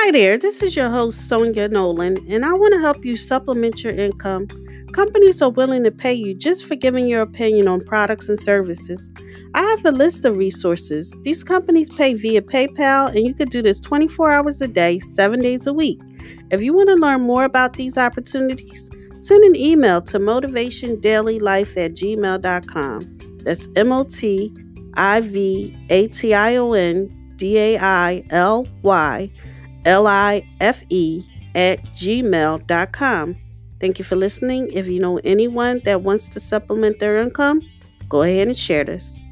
Hi there, this is your host, Sonia Nolan, and I want to help you supplement your income. Companies are willing to pay you just for giving your opinion on products and services. I have a list of resources. These companies pay via PayPal, and you can do this 24 hours a day, 7 days a week. If you want to learn more about these opportunities, send an email to motivationdailylife at gmail.com. That's M O T I V A T I O N D A I L Y L I F E at gmail.com. Thank you for listening. If you know anyone that wants to supplement their income, go ahead and share this.